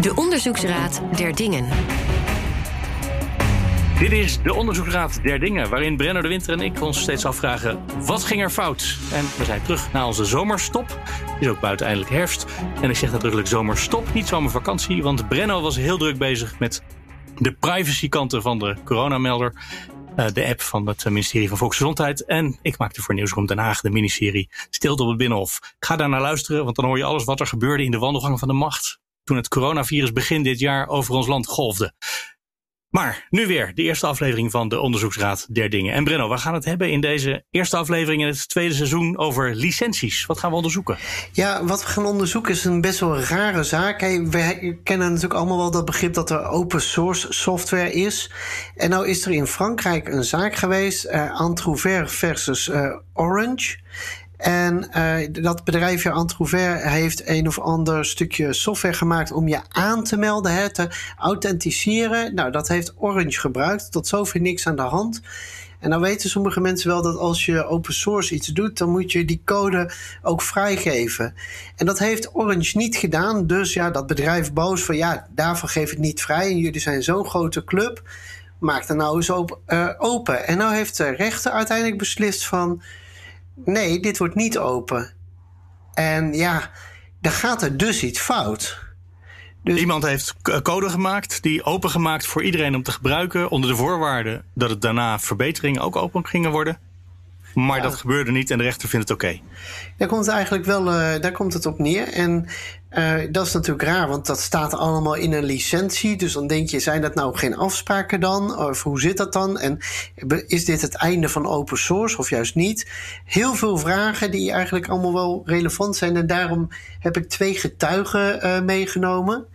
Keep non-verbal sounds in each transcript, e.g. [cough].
De Onderzoeksraad der Dingen. Dit is de Onderzoeksraad der Dingen, waarin Brenno de Winter en ik ons steeds afvragen: wat ging er fout? En we zijn terug na onze zomerstop. Het is ook buiten eindelijk herfst. En ik zeg nadrukkelijk zomerstop, niet zomervakantie, want Brenno was heel druk bezig met de privacykanten van de coronamelder. Uh, de app van het ministerie van Volksgezondheid. En ik maakte voor Nieuwsroom Den Haag de miniserie Stilte op het Binnenhof. Ga daar naar luisteren, want dan hoor je alles wat er gebeurde in de wandelgang van de macht. Toen het coronavirus begin dit jaar over ons land golfde. Maar nu weer de eerste aflevering van de Onderzoeksraad der Dingen. En Brenno, we gaan het hebben in deze eerste aflevering in het tweede seizoen over licenties. Wat gaan we onderzoeken? Ja, wat we gaan onderzoeken is een best wel rare zaak. we kennen natuurlijk allemaal wel dat begrip dat er open source software is. En nou is er in Frankrijk een zaak geweest, uh, Entrouvert versus uh, Orange. En uh, dat bedrijfje Antrouvert heeft een of ander stukje software gemaakt om je aan te melden, hè, te authenticeren. Nou, dat heeft Orange gebruikt. Tot zover niks aan de hand. En dan weten sommige mensen wel dat als je open source iets doet, dan moet je die code ook vrijgeven. En dat heeft Orange niet gedaan. Dus ja, dat bedrijf boos van ja, daarvoor geef het niet vrij. En jullie zijn zo'n grote club. Maak er nou eens uh, open. En nou heeft de rechter uiteindelijk beslist van nee, dit wordt niet open. En ja, dan gaat er dus iets fout. Dus... Iemand heeft code gemaakt, die opengemaakt voor iedereen om te gebruiken, onder de voorwaarde dat het daarna verbeteringen ook open gingen worden. Maar dat gebeurde niet en de rechter vindt het oké. Daar komt het eigenlijk wel uh, daar komt het op neer. En uh, dat is natuurlijk raar, want dat staat allemaal in een licentie. Dus dan denk je, zijn dat nou geen afspraken dan? Of hoe zit dat dan? En is dit het einde van open source of juist niet? Heel veel vragen die eigenlijk allemaal wel relevant zijn. En daarom heb ik twee getuigen uh, meegenomen.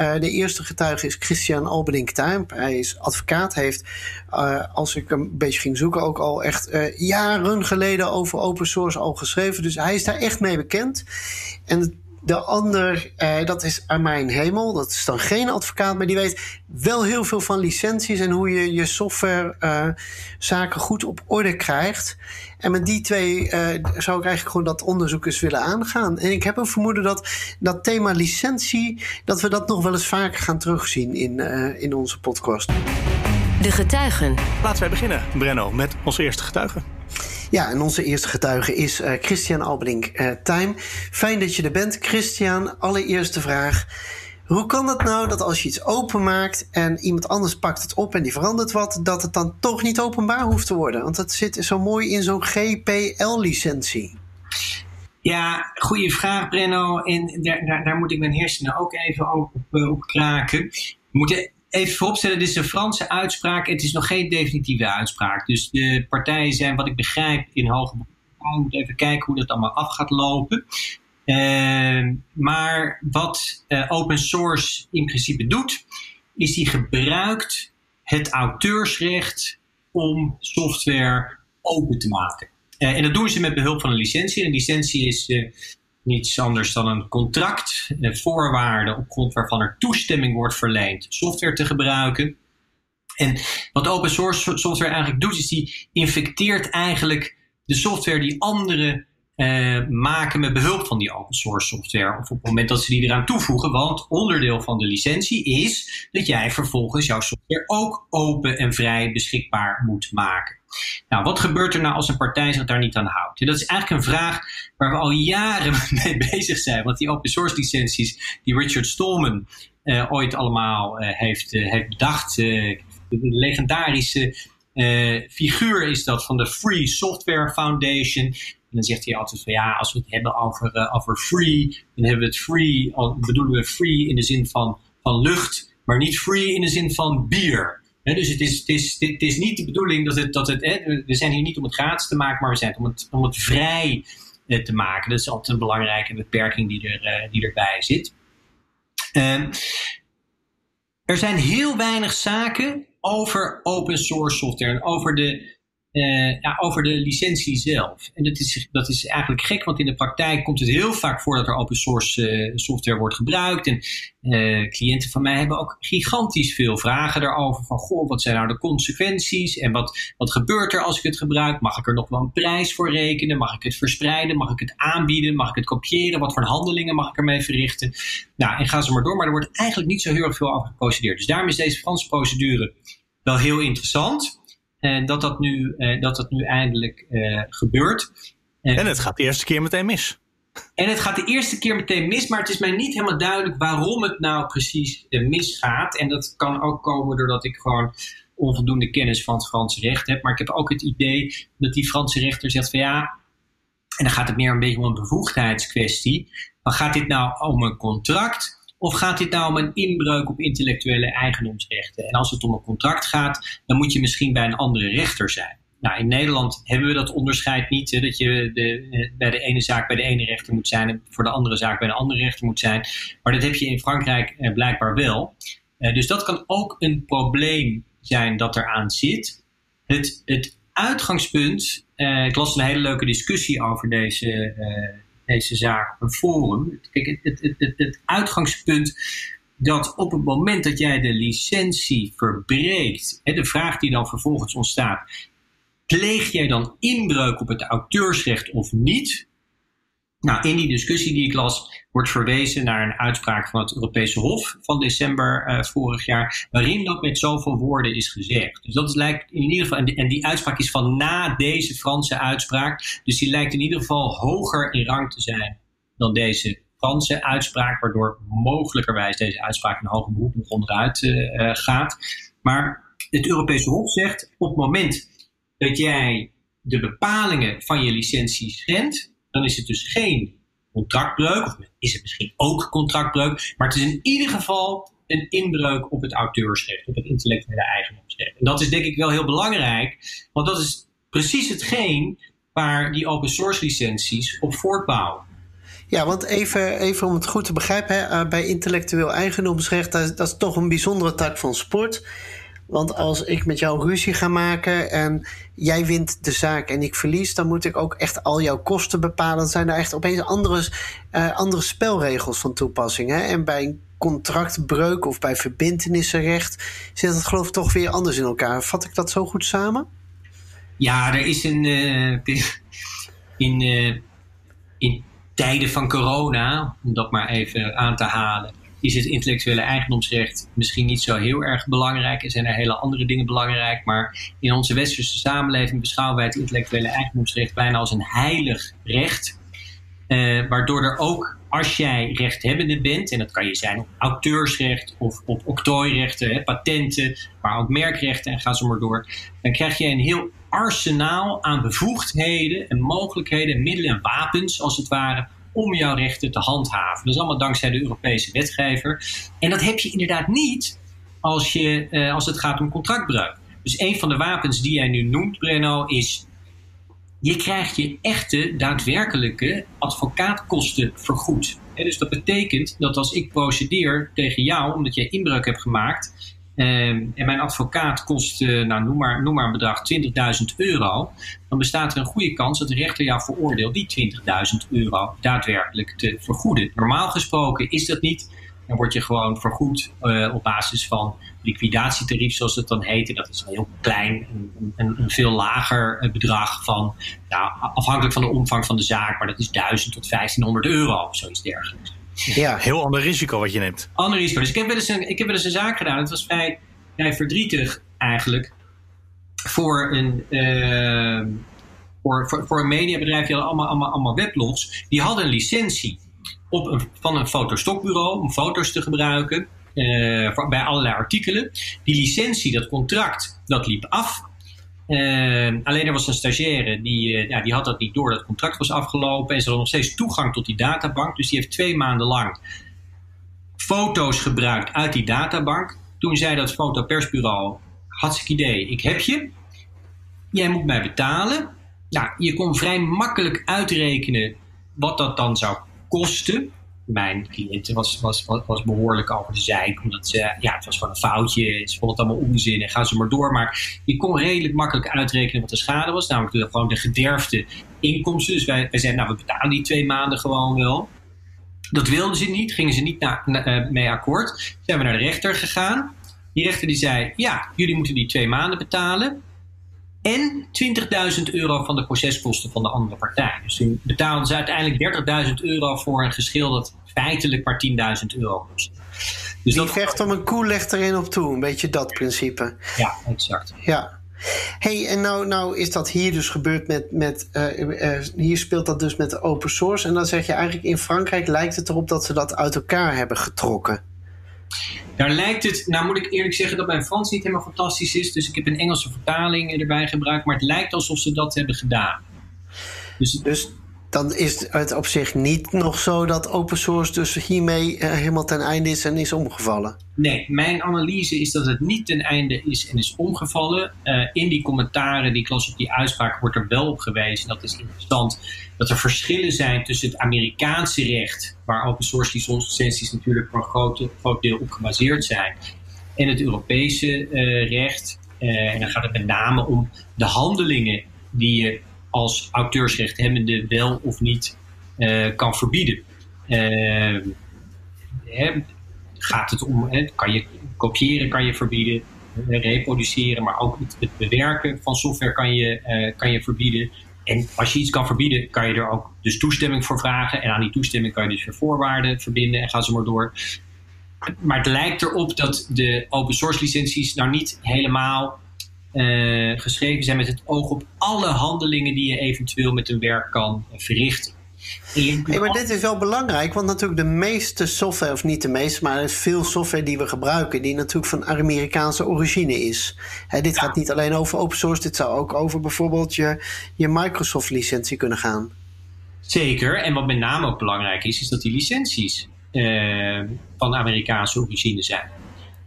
Uh, de eerste getuige is Christian Albedink Tuimp. Hij is advocaat, heeft, uh, als ik een beetje ging zoeken, ook al echt uh, jaren geleden over open source al geschreven. Dus hij is daar echt mee bekend. En de ander, dat is Armijn Hemel. Dat is dan geen advocaat, maar die weet wel heel veel van licenties en hoe je je software zaken goed op orde krijgt. En met die twee uh, zou ik eigenlijk gewoon dat onderzoek eens willen aangaan. En ik heb een vermoeden dat dat thema licentie, dat we dat nog wel eens vaker gaan terugzien in, in onze podcast. De getuigen. Laten wij beginnen, Brenno, met onze eerste getuigen. Ja, en onze eerste getuige is uh, Christian Albelink uh, Time. Fijn dat je er bent. Christian, allereerste vraag. Hoe kan het nou dat als je iets openmaakt en iemand anders pakt het op en die verandert wat, dat het dan toch niet openbaar hoeft te worden? Want dat zit zo mooi in zo'n GPL-licentie. Ja, goede vraag, Brenno. En daar, daar, moet ik mijn hersenen ook even op, op kraken. We moeten even vooropstellen, dit is een Franse uitspraak. Het is nog geen definitieve uitspraak. Dus de partijen zijn, wat ik begrijp, in hoge We moeten even kijken hoe dat allemaal af gaat lopen. Uh, maar wat uh, open source in principe doet, is die gebruikt het auteursrecht om software open te maken. Uh, en dat doen ze met behulp van een licentie. Een licentie is niets anders dan een contract, een voorwaarde op grond waarvan er toestemming wordt verleend software te gebruiken. En wat open source software eigenlijk doet, is die infecteert eigenlijk de software die anderen uh, maken met behulp van die open source software. Of op het moment dat ze die eraan toevoegen. Want onderdeel van de licentie is dat jij vervolgens jouw software ook open en vrij beschikbaar moet maken. Nou, wat gebeurt er nou als een partij zich daar niet aan houdt? dat is eigenlijk een vraag waar we al jaren [laughs] mee bezig zijn. Want die open source licenties die Richard Stallman uh, ooit allemaal heeft, uh, heeft bedacht. de legendarische figuur is dat van de Free Software Foundation. En dan zegt hij altijd van ja, als we het hebben over, over free, dan hebben we het free, bedoelen we free in de zin van, van lucht, maar niet free in de zin van bier dus het is, het, is, het is niet de bedoeling dat het. Dat het we zijn hier niet om het gratis te maken, maar we zijn om het, om het vrij eh, te maken. Dat is altijd een belangrijke beperking die, er, uh, die erbij zit. Ehm, er zijn heel weinig zaken over open source software en over de uh, ja, over de licentie zelf. En dat is, dat is eigenlijk gek, want in de praktijk komt het heel vaak voor dat er open source uh, software wordt gebruikt. En uh, cliënten van mij hebben ook gigantisch veel vragen daarover. Van goh, wat zijn nou de consequenties? En wat, wat gebeurt er als ik het gebruik? Mag ik er nog wel een prijs voor rekenen? Mag ik het verspreiden? Mag ik het aanbieden? Mag ik het kopiëren? Wat voor handelingen mag ik ermee verrichten? Nou, en gaan ze maar door. Maar er wordt eigenlijk niet zo heel erg veel over geprocedeerd. Dus daarom is deze Franse procedure wel heel interessant. Uh, dat, dat, nu, uh, dat dat nu eindelijk uh, gebeurt. en het gaat de eerste keer meteen mis. En het gaat de eerste keer meteen mis, maar het is mij niet helemaal duidelijk waarom het nou precies misgaat. En dat kan ook komen doordat ik gewoon onvoldoende kennis van het Franse recht heb. Maar ik heb ook het idee dat die Franse rechter zegt van ja, en dan gaat het meer een beetje om een bevoegdheidskwestie. Dan gaat dit nou om een contract of gaat dit nou om een inbreuk op intellectuele eigendomsrechten? En als het om een contract gaat, dan moet je misschien bij een andere rechter zijn. Nou, in Nederland hebben we dat onderscheid niet. Hè, dat je de, eh, bij de ene zaak bij de ene rechter moet zijn en voor de andere zaak bij de andere rechter moet zijn. Maar dat heb je in Frankrijk eh, blijkbaar wel. Uh, dus dat kan ook een probleem zijn dat eraan zit. Het, het uitgangspunt, uh, ik las een hele leuke discussie over deze, deze zaak een forum. Kijk, het, het, het, het uitgangspunt dat op het moment dat jij de licentie verbreekt, hè, de vraag die dan vervolgens ontstaat, pleeg jij dan inbreuk op het auteursrecht of niet? Nou, in die discussie die ik las, wordt verwezen naar een uitspraak van het Europese Hof van december uh, vorig jaar, waarin dat met zoveel woorden is gezegd. Dus dat lijkt in ieder geval, en die, uitspraak is van na deze Franse uitspraak, dus die lijkt in ieder geval hoger in rang te zijn dan deze Franse uitspraak, waardoor mogelijkerwijs deze uitspraak een hoger beroep nog onderuit uh, gaat. Maar het Europese Hof zegt, op het moment dat jij de bepalingen van je licentie schendt, dan is het dus geen contractbreuk, of is het misschien ook contractbreuk, maar het is in ieder geval een inbreuk op het auteursrecht, op het intellectuele eigendomsrecht. En dat is denk ik wel heel belangrijk, want dat is precies hetgeen waar die open source licenties op voortbouwen. Ja, want even, even om het goed te begrijpen, hè, eh, bij intellectueel eigendomsrecht, dat is, dat is toch een bijzondere tak van sport. Want als ik met jou ruzie ga maken en jij wint de zaak en ik verlies, dan moet ik ook echt al jouw kosten bepalen. Dan zijn er echt opeens andere, uh, andere spelregels van toepassing. Hè? En bij een contractbreuk of bij verbindenissenrecht zit het geloof ik toch weer anders in elkaar. Vat ik dat zo goed samen? Ja, er is een. Uh, in, uh, in tijden van corona, om dat maar even aan te halen is het intellectuele eigendomsrecht misschien niet zo heel erg belangrijk. Er zijn er hele andere dingen belangrijk. Maar in onze westerse samenleving beschouwen wij het intellectuele eigendomsrecht bijna als een heilig recht. Uh, waardoor er ook, als jij rechthebbende bent, en dat kan je zijn op auteursrecht of op octrooirechten, patenten, maar ook merkrechten en ga zo maar door, dan krijg je een heel arsenaal aan bevoegdheden en mogelijkheden, en middelen en wapens als het ware, om jouw rechten te handhaven. Dat is allemaal dankzij de Europese wetgever. En dat heb je inderdaad niet als, je, uh, als het gaat om contractbreuk. Dus een van de wapens die jij nu noemt, Brenno, is je krijgt je echte, daadwerkelijke advocaatkosten vergoed. dus dat betekent dat als ik procedeer tegen jou, omdat jij inbreuk hebt gemaakt, en mijn advocaat kost, nou, noem, maar, noem maar een bedrag 20.000 euro. Dan bestaat er een goede kans dat de rechter jou veroordeelt die 20.000 euro daadwerkelijk te vergoeden. Normaal gesproken is dat niet. Dan word je gewoon vergoed uh, op basis van liquidatietarief, zoals het dan heet. En dat is een heel klein, een, een, een veel lager eh, bedrag van, afhankelijk van de omvang van de zaak, maar dat is 1000 tot 1500 euro of zoiets dergelijks. Ja, heel ander risico wat je neemt. Ander risico. Dus ik heb wel eens een, ik heb wel eens een zaak gedaan. Het was vrij, vrij verdrietig eigenlijk. Voor een, uh, voor, voor, voor, een mediabedrijf. Die hadden allemaal, allemaal, allemaal weblogs. Die hadden een licentie op een, van een fotostokbureau om foto's te gebruiken. Uh, voor, bij allerlei artikelen. Die licentie, dat contract, dat liep af. Uh, alleen er was een stagiaire die, uh, ja, die had dat niet door. Dat contract was afgelopen en ze had nog steeds toegang tot die databank. Dus die heeft twee maanden lang foto's gebruikt uit die databank. Toen zei dat fotopersbureau, hartstikke idee, ik heb je. Jij moet mij betalen. Nou, je kon vrij makkelijk uitrekenen wat dat dan zou kosten. Mijn cliënten was, was, was, behoorlijk over de zeik. Omdat ze, ja, het was gewoon een foutje. Ze vonden het allemaal onzin en gaan ze maar door. Maar je kon redelijk makkelijk uitrekenen wat de schade was. Namelijk gewoon de gederfde inkomsten. Dus wij, wij zeiden, nou, we betalen die twee maanden gewoon wel. Dat wilden ze niet, gingen ze niet na, mee akkoord. Zijn we naar de rechter gegaan. Die rechter die zei, ja, jullie moeten die twee maanden betalen. En 20.000 euro van de proceskosten van de andere partij. Dus toen betaalden ze uiteindelijk 30.000 euro voor een geschil dat feitelijk maar 10.000 euro kost. Dus Die vecht om een koe legt erin op toe, een beetje dat principe. Ja, exact. Ja. hey, en nou, nou is dat hier dus gebeurd met. met uh, uh, hier speelt dat dus met de open source. En dan zeg je eigenlijk in Frankrijk lijkt het erop dat ze dat uit elkaar hebben getrokken. Daar lijkt het, nou moet ik eerlijk zeggen dat mijn Frans niet helemaal fantastisch is. Dus ik heb een Engelse vertaling erbij gebruikt. Maar het lijkt alsof ze dat hebben gedaan. Dus, dus dan is het op zich niet nog zo dat open source dus hiermee uh, helemaal ten einde is en is omgevallen. Nee, mijn analyse is dat het niet ten einde is en is omgevallen. Uh, in die commentaren die ik op die uitspraak wordt er wel op gewezen, dat is interessant, dat er verschillen zijn tussen het Amerikaanse recht, waar open source licenties natuurlijk voor een groot, deel op gebaseerd zijn, en het Europese uh, recht. en dan gaat het met name om de handelingen die je als auteursrechthebbende wel of niet uh, kan verbieden. Uh, hè, gaat het om, hè, kan je kopiëren kan je verbieden, reproduceren, maar ook het, bewerken van software kan je, uh, kan je verbieden. En als je iets kan verbieden, kan je er ook dus toestemming voor vragen. En aan die toestemming kan je dus weer voorwaarden verbinden en gaan ze maar door. Maar het lijkt erop dat de open source licenties nou niet helemaal uh, geschreven zijn met het oog op alle handelingen die je eventueel met een werk kan verrichten. Hey, maar dit is wel belangrijk, want natuurlijk de meeste software, of niet de meeste, maar veel software die we gebruiken, die natuurlijk van Amerikaanse origine is. Dit gaat niet alleen over open source, dit zou ook over bijvoorbeeld je, je Microsoft-licentie kunnen gaan. Zeker, en wat met name ook belangrijk is, is dat die licenties uh, van Amerikaanse origine zijn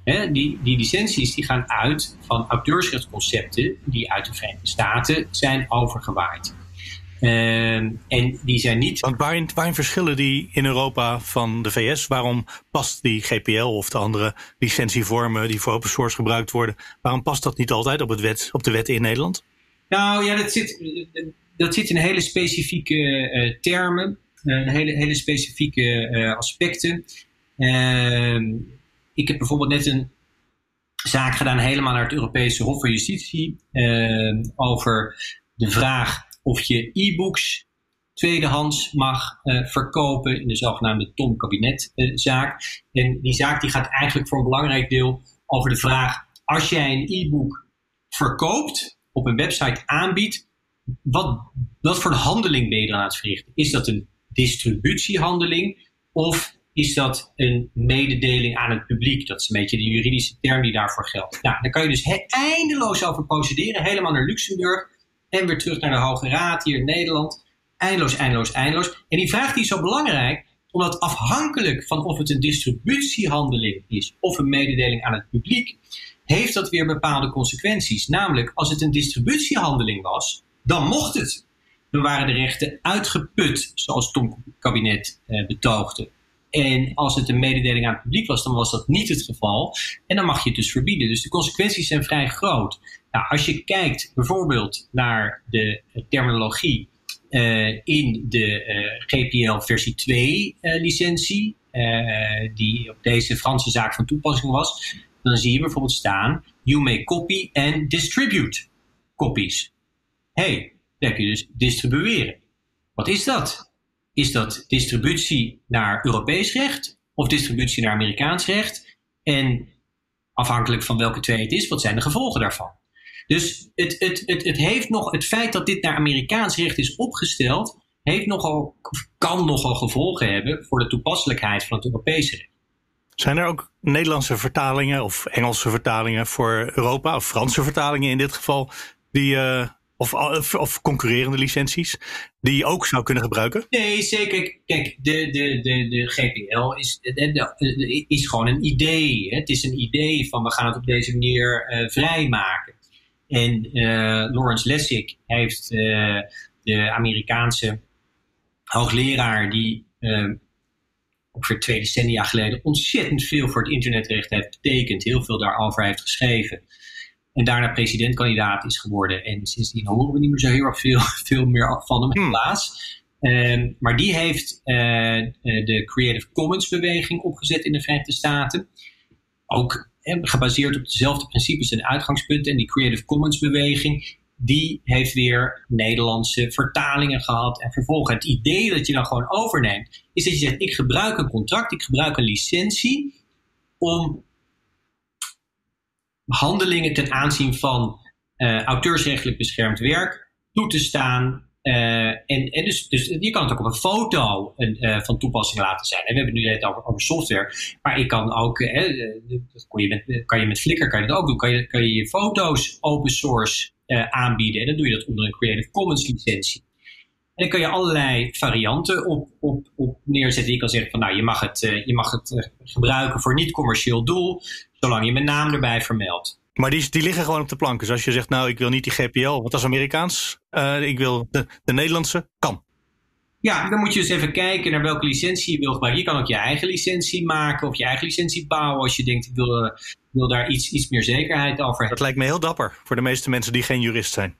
die, die licenties die gaan uit van auteursrechtconcepten die uit de Verenigde Staten zijn overgewaaid. Ehm, en die zijn niet. Want waarin, waarin verschillen die in Europa van de VS? Waarom past die GPL of de andere licentievormen die voor open source gebruikt worden, waarom past dat niet altijd op, het wet, op de wet in Nederland? Nou ja, dat zit, dat zit in hele specifieke uh, termen, uh, hele, hele specifieke uh, aspecten. Ehm, ik heb bijvoorbeeld net een zaak gedaan helemaal naar het Europese Hof van Justitie uh, over de vraag of je e-books tweedehands mag uh, verkopen in de zogenaamde Tom Kabinet uh. En die zaak die gaat eigenlijk voor een belangrijk deel over de vraag, als jij een e-book verkoopt, op een website aanbiedt, wat, voor handeling ben je dan aan het verrichten? Is dat een distributiehandeling of is dat een mededeling aan het publiek. Dat is een beetje de juridische term die daarvoor geldt. Nou, daar kan je dus eindeloos over procederen, helemaal naar Luxemburg en weer terug naar de Hoge Raad hier in Nederland. Eindeloos, eindeloos, eindeloos. En die vraag die is zo belangrijk, omdat afhankelijk van of het een distributiehandeling is of een mededeling aan het publiek, heeft dat weer bepaalde consequenties. Namelijk, als het een distributiehandeling was, dan mocht het. Dan waren de rechten uitgeput, zoals het kabinet eh, betoogde. En als het een mededeling aan het publiek was, dan was dat niet het geval. En dan mag je het dus verbieden. Dus de consequenties zijn vrij groot. Nou, als je kijkt bijvoorbeeld naar de terminologie uh, in de uh, GPL versie 2 uh, licentie, die op deze Franse zaak van toepassing was, dan zie je bijvoorbeeld staan: You may copy and distribute copies. hey, dan je dus distribueren. Wat is dat? Is dat distributie naar Europees recht of distributie naar Amerikaans recht? En afhankelijk van welke twee het is, wat zijn de gevolgen daarvan? Dus het, het, het, het, heeft nog, het feit dat dit naar Amerikaans recht is opgesteld, heeft nogal, kan nogal gevolgen hebben voor de toepasselijkheid van het Europese recht. Zijn er ook Nederlandse vertalingen of Engelse vertalingen voor Europa, of Franse vertalingen in dit geval, die, uh, of, of, concurrerende licenties die je ook zou kunnen gebruiken? Nee, zeker. Kijk, de, de, de, de GPL is, is gewoon een idee. Hè? Het is een idee van we gaan het op deze manier uh, vrijmaken. En uh, Lawrence Lessig heeft uh, de Amerikaanse hoogleraar die ongeveer twee decennia geleden ontzettend veel voor het internetrecht heeft betekend, heel veel daarover heeft geschreven. En daarna presidentkandidaat is geworden. En sindsdien horen we niet meer zo heel erg veel, [laughs] veel meer van hem, hmm. helaas. Um, maar die heeft uh, de Creative Commons beweging opgezet in de Verenigde Staten. Ook eh, gebaseerd op dezelfde principes en uitgangspunten. En die Creative Commons beweging, die heeft weer Nederlandse vertalingen gehad. En vervolgens het idee dat je dan gewoon overneemt, is dat je zegt: ik gebruik een contract, ik gebruik een licentie om handelingen ten aanzien van uh, auteursrechtelijk beschermd werk toe te staan. Uh, en, en dus, dus je kan het ook op een foto een, uh, van toepassing laten zijn. En we hebben het nu net over, over software. Maar ik kan ook, dat je met, kan je met Flickr kan je dat ook doen. Kan je, kan je je foto's open source aanbieden. En dan doe je dat onder een Creative Commons licentie. En dan kan je allerlei varianten op, op, op neerzetten. Je kan zeggen van nou, je mag het, je mag het gebruiken voor niet-commercieel doel zolang je mijn naam erbij vermeldt. Maar die, die liggen gewoon op de plank. Dus als je zegt, nou, ik wil niet die GPL, want dat is Amerikaans. Uh, ik wil de, de Nederlandse, kan. Ja, dan moet je dus even kijken naar welke licentie je wil gebruiken. Je kan ook je eigen licentie maken of je eigen licentie bouwen als je denkt, ik wil, wil daar iets, iets meer zekerheid over hebben. Dat lijkt me heel dapper voor de meeste mensen die geen jurist zijn.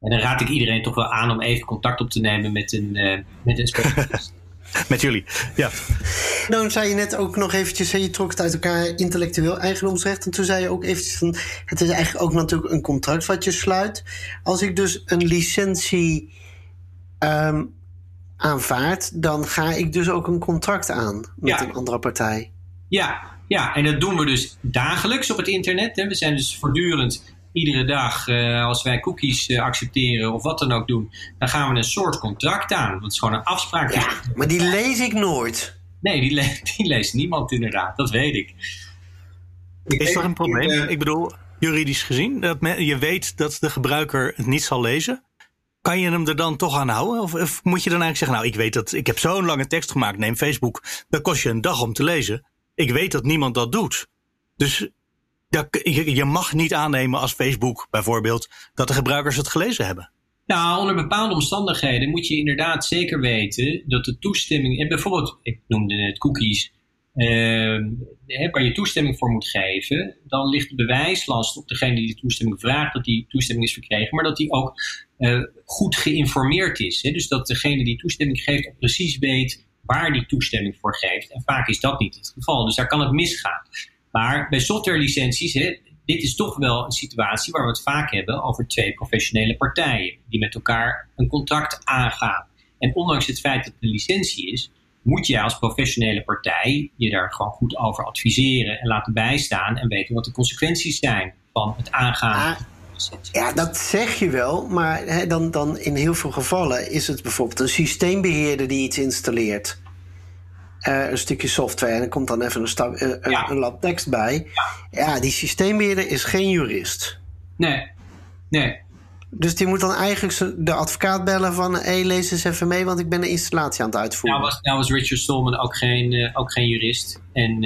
En dan raad ik iedereen toch wel aan om even contact op te nemen met een, uh, met een specialist. [laughs] Met jullie, ja. Nou zei je net ook nog eventjes, je trok het uit elkaar intellectueel eigendomsrecht. En toen zei je ook eventjes van, het is eigenlijk ook natuurlijk een contract wat je sluit. Als ik dus een licentie um, aanvaard, dan ga ik dus ook een contract aan met een andere partij. Ja, ja, en dat doen we dus dagelijks op het internet. Hè. We zijn dus voortdurend iedere dag, uh, als wij cookies uh, accepteren of wat dan ook doen, dan gaan we een soort contract aan. Dat is gewoon een afspraak. Ja, maar die lees ik nooit. Nee, die, le [laughs] die leest niemand inderdaad, dat weet ik. ik is er een probleem? Uh, ik bedoel, juridisch gezien, dat je weet dat de gebruiker het niet zal lezen. Kan je hem er dan toch aan houden? Of, of moet je dan eigenlijk zeggen, nou, ik weet dat ik heb zo'n lange tekst gemaakt, neem Facebook, dat kost je een dag om te lezen. Ik weet dat niemand dat doet. Dus ja, je, mag niet aannemen als Facebook bijvoorbeeld dat de gebruikers het gelezen hebben. Nou, onder bepaalde omstandigheden moet je inderdaad zeker weten dat de toestemming, en bijvoorbeeld, ik noemde het cookies, uh, waar je toestemming voor moet geven, dan ligt de bewijslast op degene die de toestemming vraagt dat die toestemming is verkregen, maar dat die ook uh, goed geïnformeerd is. Hè? Dus dat degene die toestemming geeft precies weet waar die toestemming voor geeft. En vaak is dat niet het geval, dus daar kan het misgaan. Maar bij softwarelicenties, hè, dit is toch wel een situatie waar we het vaak hebben over twee professionele partijen die met elkaar een contract aangaan. En ondanks het feit dat het een licentie is, moet je als professionele partij je daar gewoon goed over adviseren en laten bijstaan en weten wat de consequenties zijn van het aangaan. Ah, ja, dat zeg je wel, maar dan, dan in heel veel gevallen is het bijvoorbeeld een systeembeheerder die iets installeert. Uh, een stukje software en er komt dan even een, stap, uh, ja. een lab tekst bij. Ja. ja, die systeembeheerder is geen jurist. Nee, nee. Dus die moet dan eigenlijk de advocaat bellen van... hé, hey, lees eens even mee, want ik ben een installatie aan het uitvoeren. Nou was, nou was Richard Stallman ook geen, uh, ook geen jurist. En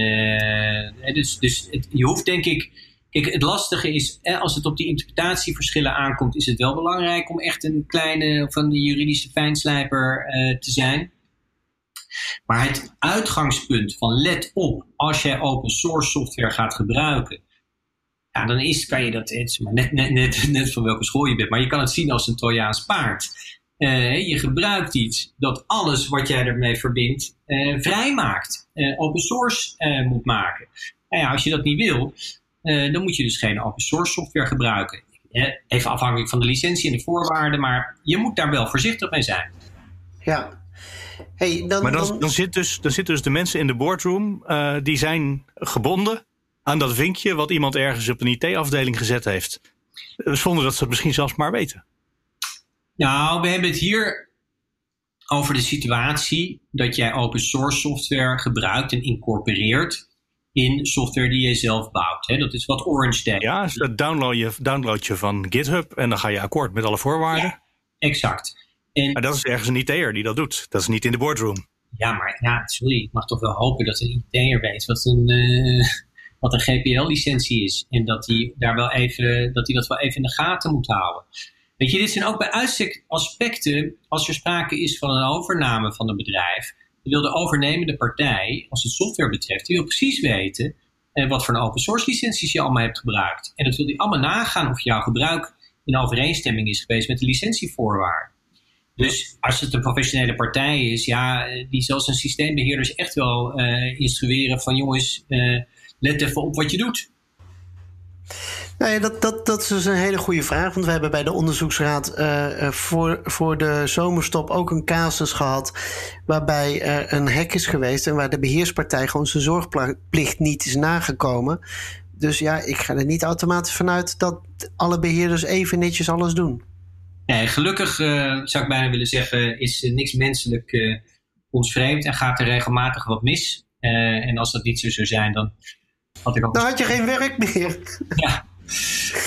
dus, dus het, je hoeft denk ik... Kijk, het lastige is, als het op die interpretatieverschillen aankomt... is het wel belangrijk om echt een kleine van die juridische fijnslijper te zijn... Maar het uitgangspunt van let op, als jij open source software gaat gebruiken, ja, dan is, kan je dat, het maar net, net, net, van welke school je bent, maar je kan het zien als een Trojaans paard. Uh, je gebruikt iets dat alles wat jij ermee verbindt uh, vrijmaakt, uh, open source moet maken. Nou ja, als je dat niet wil, dan moet je dus geen open source software gebruiken. even afhankelijk van de licentie en de voorwaarden, maar je moet daar wel voorzichtig mee zijn. Ja, Hey, dan, maar dan, dan, zit dus, dan zitten dus de mensen in de boardroom, uh, die zijn gebonden aan dat vinkje wat iemand ergens op een IT-afdeling gezet heeft. Eh, zonder dat ze het misschien zelfs maar weten. Nou, we hebben het hier over de situatie dat jij open source software gebruikt en incorporeert in software die je zelf bouwt. Hè? Dat is wat Orange deed. Ja, dus dat download je, download je van GitHub en dan ga je akkoord met alle voorwaarden. Ja, exact. En, maar dat is ergens een IT'er die dat doet. Dat is niet in de boardroom. Ja, maar ja, sorry. Ik mag toch wel hopen dat een IT'er weet wat een, uh, wat een GPL-licentie is. En dat hij, daar wel even, dat hij dat wel even in de gaten moet houden. Weet je, dit zijn ook bij uitstek aspecten, als er sprake is van een overname van een bedrijf, wil de overnemende partij, als het software betreft, die wil precies weten uh, wat voor een open source licenties je allemaal hebt gebruikt. En dat wil die allemaal nagaan of jouw gebruik in overeenstemming is geweest met de licentievoorwaarden. Dus als het een professionele partij is, ja, die zal zijn systeembeheerders echt wel uh, instrueren van jongens, uh, let even op wat je doet. Nou ja, dat, dat, dat is dus een hele goede vraag. Want we hebben bij de onderzoeksraad voor, voor de zomerstop ook een casus gehad. waarbij er een hek is geweest. en waar de beheerspartij gewoon zijn zorgplicht niet is nagekomen. Dus ja, ik ga er niet automatisch vanuit dat alle beheerders even netjes alles doen. Nee, gelukkig uh, zou ik bijna willen zeggen, is niks menselijk uh, ons vreemd en gaat er regelmatig wat mis. Uh, en als dat niet zo zou zijn, dan had ik ook. Dan had je geen werk meer. Ja.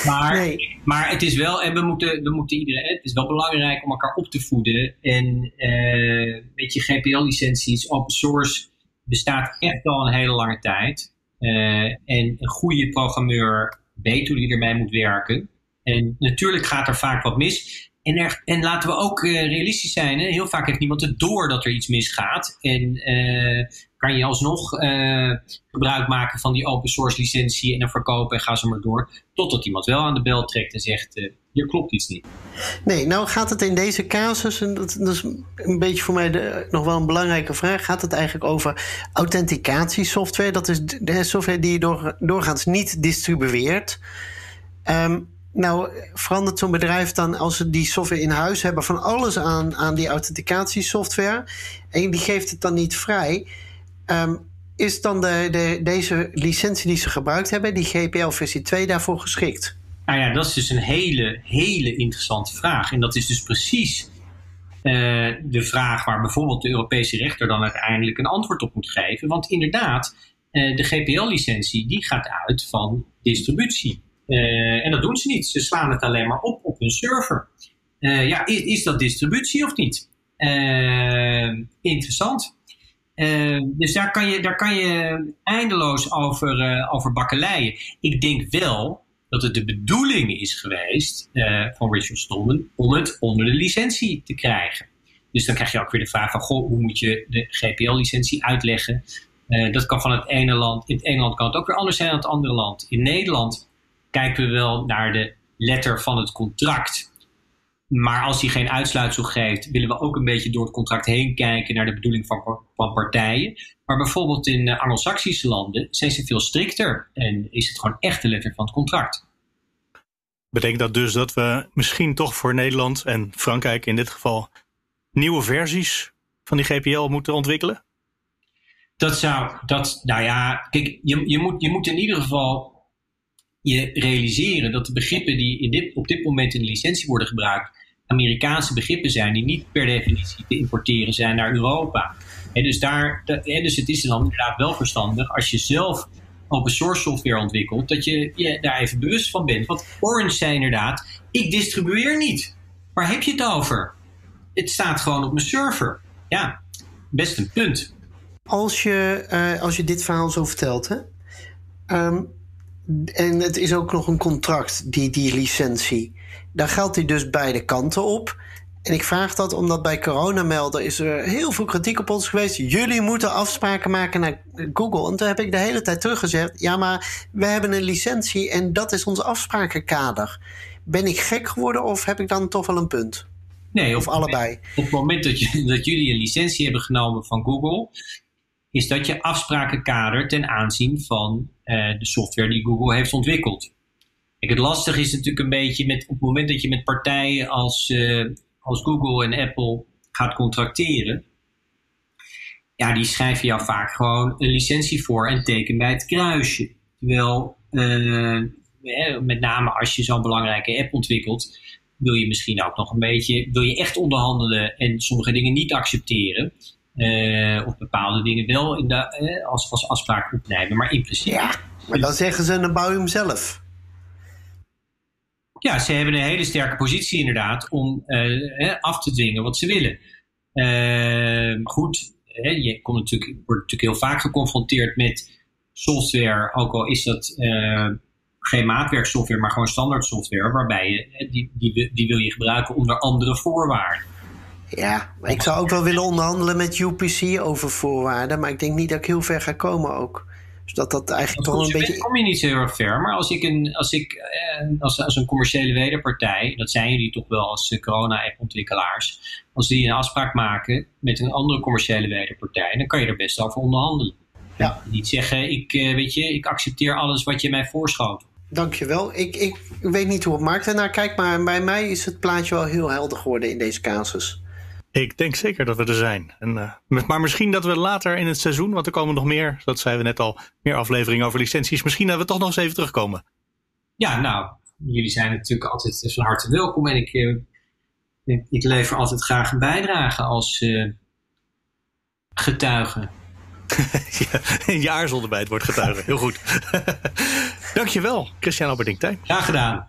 Maar, nee. maar het is wel, en we moeten, we moeten iedereen, het is wel belangrijk om elkaar op te voeden. En weet je, GPL-licenties, open source, bestaat echt al een hele lange tijd. en een goede programmeur weet hoe hij ermee moet werken. En natuurlijk gaat er vaak wat mis. En, en laten we ook uh, realistisch zijn. Hè? Heel vaak heeft niemand het door dat er iets misgaat. En uh, kan je alsnog uh, gebruik maken van die open source licentie en dan verkopen en ga ze maar door. Totdat iemand wel aan de bel trekt en zegt, hier klopt iets niet. Nee, nou gaat het in deze casus, en dat, dat is een beetje voor mij de, nog wel een belangrijke vraag, gaat het eigenlijk over authenticatiesoftware. Dat is de software die je door, doorgaans niet distribueert. Um, nou, verandert zo'n bedrijf dan als ze die software in huis hebben van alles aan, aan die authenticatiesoftware en die geeft het dan niet vrij? Um, is dan de, de, deze licentie die ze gebruikt hebben, die GPL versie 2, daarvoor geschikt? Nou ja, dat is dus een hele, hele interessante vraag. En dat is dus precies uh, de vraag waar bijvoorbeeld de Europese rechter dan uiteindelijk een antwoord op moet geven. Want inderdaad, uh, de GPL-licentie die gaat uit van distributie. Uh, en dat doen ze niet. Ze slaan het alleen maar op op hun server. Uh, ja, is, is, dat distributie of niet? Uh, interessant. dus daar kan, je, daar kan je eindeloos over, over bakkeleien. Ik denk wel dat het de bedoeling is geweest van Richard Stallman om het onder de licentie te krijgen. Dus dan krijg je ook weer de vraag van, goh, hoe moet je de GPL-licentie uitleggen? dat kan van het ene land, in het ene land kan het ook weer anders zijn dan het andere land. In Nederland kijken we wel naar de letter van het contract. Maar als hij geen uitsluitsel geeft, willen we ook een beetje door het contract heen kijken naar de bedoeling van, van partijen. Maar bijvoorbeeld in uh, Anglo-Saxische landen zijn ze veel strikter en is het gewoon echt de letter van het contract. Betekent dat dus dat we misschien toch voor Nederland en Frankrijk in dit geval nieuwe versies van die GPL moeten ontwikkelen? Dat zou, dat, nou ja, kijk, je, je, moet, je moet in ieder geval je realiseren dat de begrippen die in dit, op dit moment in de licentie worden gebruikt, Amerikaanse begrippen zijn die niet per definitie te importeren zijn naar Europa. dus, daar, dus het is dan inderdaad wel verstandig als je zelf open source software ontwikkelt, dat je je daar even bewust van bent. Want Orange zei inderdaad, ik distribueer niet. Waar heb je het over? Het staat gewoon op mijn server. Ja, best een punt. Als je, uh, als je dit verhaal zo vertelt, hè, um, en het is ook nog een contract, die, die licentie. Daar geldt die dus beide kanten op. En ik vraag dat omdat bij Coronamelder is er heel veel kritiek op ons geweest. Jullie moeten afspraken maken naar Google. En toen heb ik de hele tijd teruggezegd: ja, maar we hebben een licentie en dat is ons afsprakenkader. Ben ik gek geworden of heb ik dan toch wel een punt? Nee, of allebei. op het moment dat, je, dat jullie een licentie hebben genomen van Google, is dat je afsprakenkader ten aanzien van uh, de software die Google heeft ontwikkeld. Kijk, het lastige is natuurlijk een beetje met, op het moment dat je met partijen als, uh, als Google en Apple gaat contracteren. Ja, die schrijven jou vaak gewoon een licentie voor en teken bij het kruisje. Terwijl, uh, met name als je zo'n belangrijke app ontwikkelt, wil je misschien ook nog een beetje, wil je echt onderhandelen en sommige dingen niet accepteren. Uh, of bepaalde dingen wel in de, uh, als, als afspraak opnemen. Maar in principe. Ja, maar dan zeggen ze: dan bouw je hem zelf. Ja, ze hebben een hele sterke positie inderdaad om uh, af te dwingen wat ze willen. goed, je komt natuurlijk, wordt natuurlijk heel vaak geconfronteerd met software, ook al is dat geen maatwerksoftware, maar gewoon standaard software, waarbij je, die, die, die wil je gebruiken onder andere voorwaarden. Ja, ik zou ook wel willen onderhandelen met UPC over voorwaarden, maar ik denk niet dat ik heel ver ga komen ook. Dus dat dat eigenlijk toch een beetje. kom je niet zo heel erg ver, maar als ik een, als ik, eh, als, als een commerciële wederpartij, dat zijn jullie toch wel als corona-app-ontwikkelaars, als die een afspraak maken met een andere commerciële wederpartij, dan kan je er best over onderhandelen. Ja. Niet zeggen, ik, eh, weet je, ik accepteer alles wat je mij voorschoot. Dankjewel. Ik, ik weet niet hoe het markt ernaar kijkt, maar bij mij is het plaatje wel heel helder geworden in deze casus. Ik denk zeker dat we er zijn. En, uh, maar misschien dat we later in het seizoen, want er komen nog meer, dat zeiden we net al, meer afleveringen over licenties. Misschien dat we toch nog eens even terugkomen. Ja, nou, jullie zijn natuurlijk altijd van harte welkom. En ik, uh, ik, ik, lever altijd graag een bijdrage als uh, getuige. [laughs] ja, je aarzelde bij het woord getuige. Heel goed. [laughs] Dankjewel, Christian Alberding-Tijn. Graag gedaan.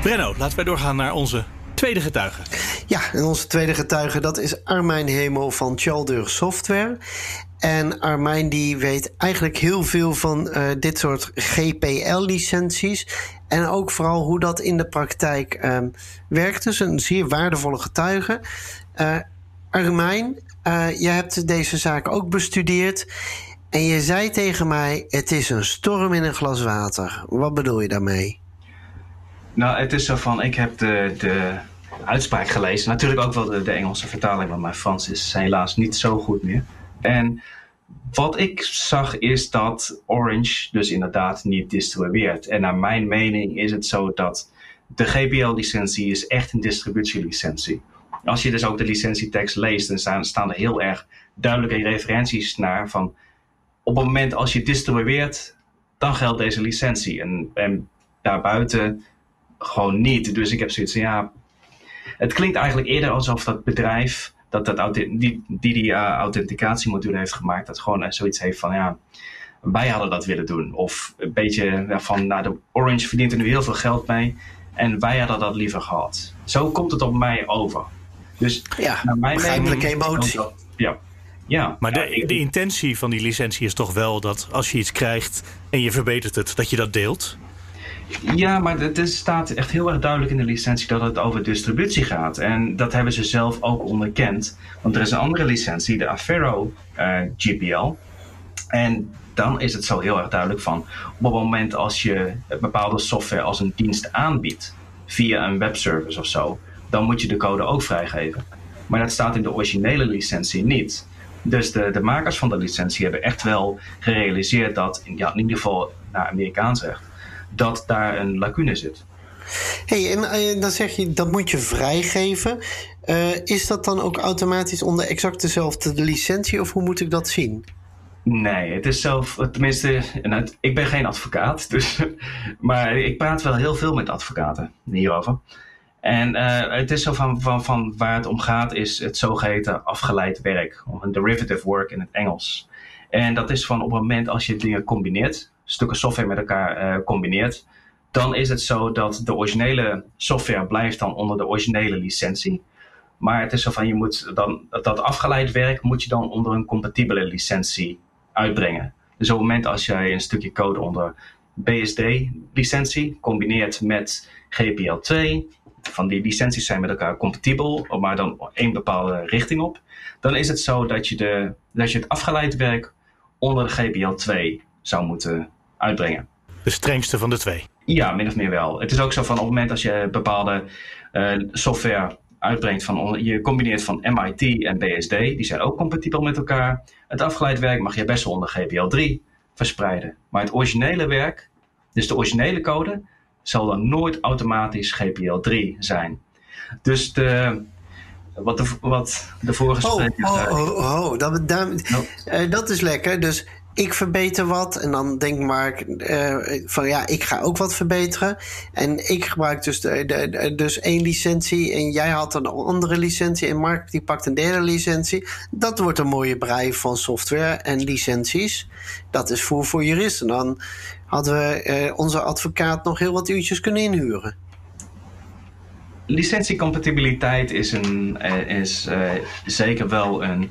Brenno, laten wij doorgaan naar onze tweede getuige. Ja, en onze tweede getuige dat is Armijn Hemel van Chaldur Software. En Armijn die weet eigenlijk heel veel van uh, dit soort GPL-licenties. En ook vooral hoe dat in de praktijk uh, werkt. Dus een zeer waardevolle getuige. Uh, Armijn, je hebt deze zaak ook bestudeerd. En je zei tegen mij: Het is een storm in een glas water. Wat bedoel je daarmee? Nou, het is zo van: ik heb de, de uitspraak gelezen. Natuurlijk ook wel de, Engelse vertaling, want mijn Frans is helaas niet zo goed meer. En wat ik zag is dat Orange dus inderdaad niet distribueert. En naar mijn mening is het zo dat de GPL-licentie is echt een distributielicentie. Als je dus ook de licentietekst leest, dan staan, staan er heel erg duidelijke referenties naar van op het moment als je distribueert, dan geldt deze licentie. En, en daarbuiten gewoon niet. Dus ik heb zoiets van ja, het klinkt eigenlijk eerder alsof dat bedrijf dat, dat die die, die uh, authenticatiemodule heeft gemaakt, dat gewoon uh, zoiets heeft van ja, wij hadden dat willen doen. Of een beetje van, nou, de Orange verdient er nu heel veel geld mee en wij hadden dat liever gehad. Zo komt het op mij over. Dus ja, naar mijn mening, emotie. ja, ja. Maar de, de intentie van die licentie is toch wel dat als je iets krijgt en je verbetert het, dat je dat deelt? Ja, maar het staat echt heel erg duidelijk in de licentie dat het over distributie gaat. En dat hebben ze zelf ook onderkend. Want er is een andere licentie, de Affero eh, GPL. En dan is het zo heel erg duidelijk van op het moment als je bepaalde software als een dienst aanbiedt via een webservice of zo, dan moet je de code ook vrijgeven. Maar dat staat in de originele licentie niet. Dus de, de makers van de licentie hebben echt wel gerealiseerd dat, ja, in ieder geval naar Amerikaans recht, dat daar een lacune zit. hey, en uh, dan zeg je dat moet je vrijgeven. Uh, is dat dan ook automatisch onder exact dezelfde licentie of hoe moet ik dat zien? Nee, het is zelf, tenminste, ik ben geen advocaat, [laughs] dus, maar ik praat wel heel veel met advocaten hierover. En uh, het is zo van, van, van waar het om gaat, is het zogeheten afgeleid werk, of een derivative work in het Engels. En dat is van op het moment als je dingen combineert, stukken software met elkaar uh, combineert, dan is het zo dat de originele software blijft dan onder de originele licentie. Maar het is zo van je moet dan dat afgeleid werk moet je dan onder een compatibele licentie uitbrengen. Dus op het moment als jij een stukje code onder BSD-licentie combineert met GPL2, van die licenties zijn met elkaar compatibel, maar dan één bepaalde richting op, dan is het zo dat je, de, dat je het afgeleid werk onder de GPL2 zou moeten uitbrengen. De strengste van de twee? Ja, min of meer wel. Het is ook zo van op het moment als je bepaalde uh, software uitbrengt van je combineert van MIT en BSD, die zijn ook compatibel met elkaar. Het afgeleid werk mag je best wel onder GPL3 verspreiden. Maar het originele werk, dus de originele code, zal dan nooit automatisch GPL3 zijn. Dus de, wat de, wat de vorige oh, spreker oh, zei. Oh, oh, oh, dat, dat, uh, dat is lekker. Dus ik verbeter wat. En dan denkt Mark uh, van ja, ik ga ook wat verbeteren. En ik gebruik dus, de, de, dus één licentie. En jij had een andere licentie. En Mark die pakt een derde licentie. Dat wordt een mooie brei van software en licenties. Dat is voor, voor juristen. Dan hadden we uh, onze advocaat nog heel wat uurtjes kunnen inhuren. Licentiecompatibiliteit is, een, uh, is zeker wel een.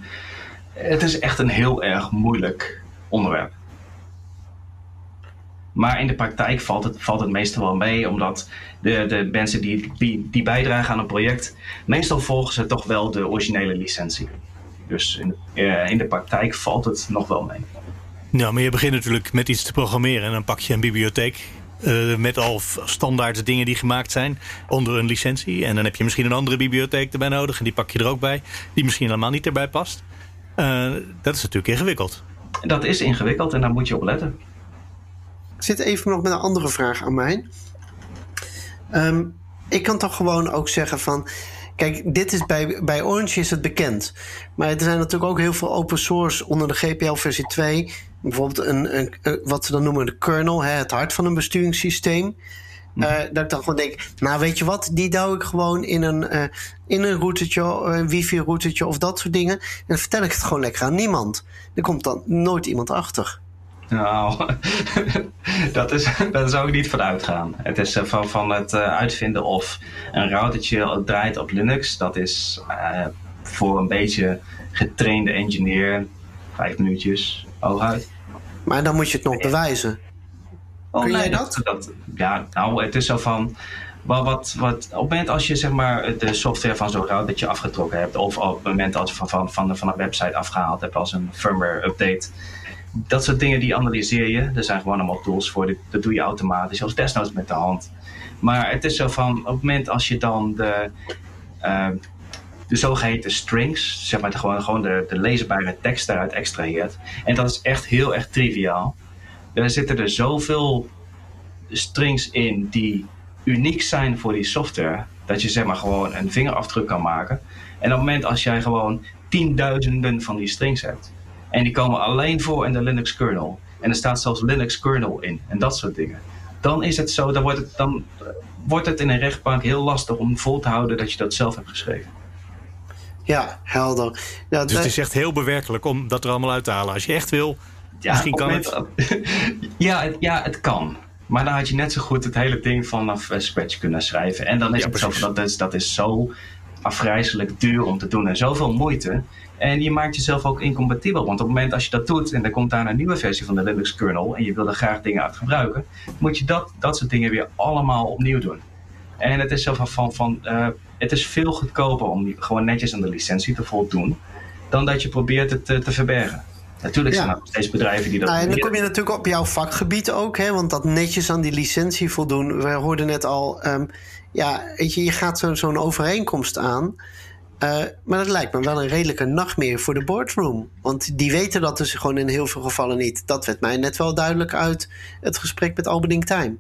Het is echt een heel erg moeilijk onderwerp. Maar in de praktijk valt het, valt het meestal wel mee, omdat de, de mensen die, die, bijdragen aan een project, meestal volgen ze toch wel de originele licentie. Dus in, uh, in de praktijk valt het nog wel mee. Nou, maar je begint natuurlijk met iets te programmeren en dan pak je een bibliotheek. Uh, met al standaard dingen die gemaakt zijn onder een licentie. En dan heb je misschien een andere bibliotheek erbij nodig. En die pak je er ook bij, die misschien helemaal niet erbij past. Uh, dat is natuurlijk ingewikkeld. Dat is ingewikkeld en daar moet je op letten. Ik zit even nog met een andere vraag aan mij. Um, ik kan toch gewoon ook zeggen van. Kijk, dit is bij, bij Orange is het bekend. Maar er zijn natuurlijk ook heel veel open source onder de GPL versie 2. Bijvoorbeeld een, een, wat ze dan noemen de kernel, hè, het hart van een besturingssysteem. Uh, dat ik dan gewoon denk, nou weet je wat, die douw ik gewoon in een, uh, in een routertje, een wifi-routertje of dat soort dingen. En dan vertel ik het gewoon lekker aan niemand. Er komt dan nooit iemand achter. Nou, [laughs] dat, is, daar zou ik niet van uitgaan. Het is van, van het uitvinden of een routertje draait op Linux. Dat is uh, voor een beetje getrainde engineer vijf minuutjes hooguit. Maar dan moet je het nog bewijzen. Oh, Kun nee, jij dat? dat? Ja, nou, het is zo van. Wat, wat, wat, op het moment als je zeg maar, de software van zo'n routertje afgetrokken hebt, of op het moment als je van, van, van, van een website afgehaald hebt als een firmware update, dat soort dingen die analyseer je. Er zijn gewoon allemaal tools voor. Dat doe je automatisch, als desnoods met de hand. Maar het is zo van, op het moment als je dan de, uh, de zogeheten strings, zeg maar de, gewoon, gewoon de, de leesbare tekst daaruit extraheert. En dat is echt heel erg triviaal. Er zitten er zoveel strings in die uniek zijn voor die software, dat je zeg maar gewoon een vingerafdruk kan maken. En op het moment als jij gewoon tienduizenden van die strings hebt, en die komen alleen voor in de Linux kernel. En er staat zelfs Linux kernel in en dat soort dingen. Dan is het zo, dan wordt het, dan wordt het in een rechtbank heel lastig om vol te houden dat je dat zelf hebt geschreven. Ja, helder. Ja, dus het is echt heel bewerkelijk om dat er allemaal uit te halen. Als je echt wil, ja, misschien kan het. [laughs] ja, het. Ja, het kan. Maar dan had je net zo goed het hele ding vanaf scratch kunnen schrijven. En dan is het zo, dat is, dat is zo afgrijzelijk duur om te doen en zoveel moeite. En je maakt jezelf ook incompatibel. Want op het moment als je dat doet en er komt daar een nieuwe versie van de Linux kernel en je wil er graag dingen uit gebruiken, moet je dat, dat soort dingen weer allemaal opnieuw doen. En het is zo van, van, van uh, het is veel goedkoper om gewoon netjes aan de licentie te voldoen, dan dat je probeert het te, te verbergen. Natuurlijk zijn er nog steeds bedrijven die dat nou, En dan kom je natuurlijk op jouw vakgebied ook, hè, want dat netjes aan die licentie voldoen. We hoorden net al, um, ja, weet je, je gaat zo'n zo overeenkomst aan. Uh, maar dat lijkt me wel een redelijke nachtmerrie voor de boardroom. Want die weten dat dus gewoon in heel veel gevallen niet. Dat werd mij net wel duidelijk uit het gesprek met Albeding Time.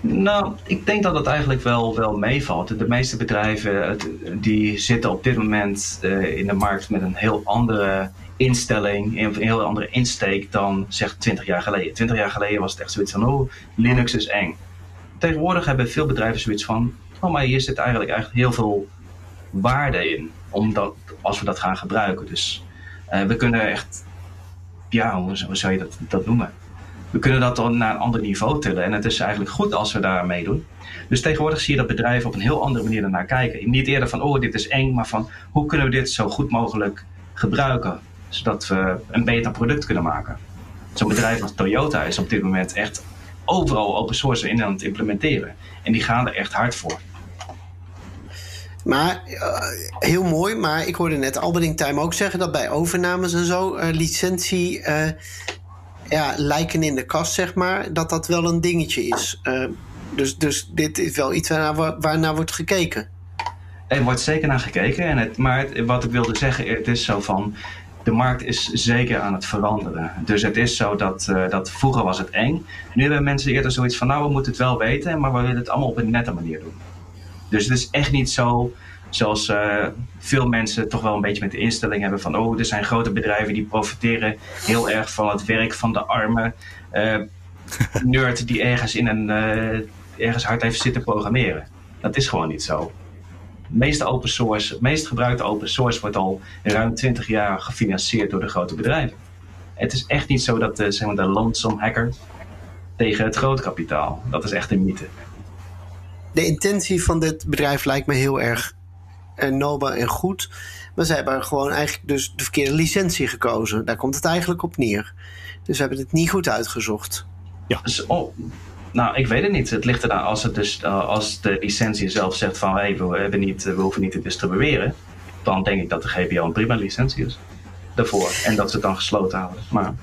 Nou, ik denk dat het eigenlijk wel, wel meevalt. De meeste bedrijven die zitten op dit moment uh, in de markt met een heel andere instelling, een heel andere insteek dan zeg 20 jaar geleden. 20 jaar geleden was het echt zoiets van, oh, Linux is eng. Tegenwoordig hebben veel bedrijven zoiets van, oh, maar hier zit eigenlijk, eigenlijk heel veel waarde in. Omdat, als we dat gaan gebruiken. Dus uh, we kunnen echt, ja, hoe, zou je dat, dat noemen? We kunnen dat dan naar een ander niveau tillen. En het is eigenlijk goed als we daar meedoen. Dus tegenwoordig zie je dat bedrijven op een heel andere manier ernaar kijken. Niet eerder van, oh, dit is eng, maar van, hoe kunnen we dit zo goed mogelijk gebruiken? Zodat we een beter product kunnen maken. Zo'n bedrijf als Toyota is op dit moment echt overal open source in aan het implementeren. En die gaan er echt hard voor. Maar uh, heel mooi, maar ik hoorde net Albering Time ook zeggen dat bij overnames en zo uh, licentie uh, ja, lijken in de kast, zeg maar, dat dat wel een dingetje is. dus, dus dit is wel iets waarnaar, waarnaar wordt gekeken. Er wordt zeker naar gekeken. En het, maar het, wat ik wilde zeggen, het is zo van. De markt is zeker aan het veranderen. Dus het is zo dat, uh, dat vroeger was het eng. Nu hebben mensen eerder zoiets van, nou we moeten het wel weten, maar we willen het allemaal op een nette manier doen. Dus het is echt niet zo zoals uh, veel mensen toch wel een beetje met de instelling hebben van oh, er zijn grote bedrijven die profiteren heel erg van het werk van de arme uh, [laughs] nerd die ergens in een ergens hard heeft zitten programmeren. Dat is gewoon niet zo. Meeste open source, het meest gebruikte open source wordt al ruim 20 jaar gefinancierd door de grote bedrijven. Het is echt niet zo dat de, zeg maar, de lonesome hacker tegen het grote kapitaal. Dat is echt een mythe de intentie van dit bedrijf lijkt me heel erg uh, nobel en goed. Maar ze hebben gewoon eigenlijk dus de verkeerde licentie gekozen. Daar komt het eigenlijk op neer. Dus we hebben het niet goed uitgezocht. Ja. Dus, oh, nou, ik weet het niet. Het ligt eraan als, het dus, uh, als de licentie zelf zegt van hey, we, hebben niet, we hoeven niet te distribueren. Dan denk ik dat de GPL een prima licentie is daarvoor. En dat ze het dan gesloten houden. Maar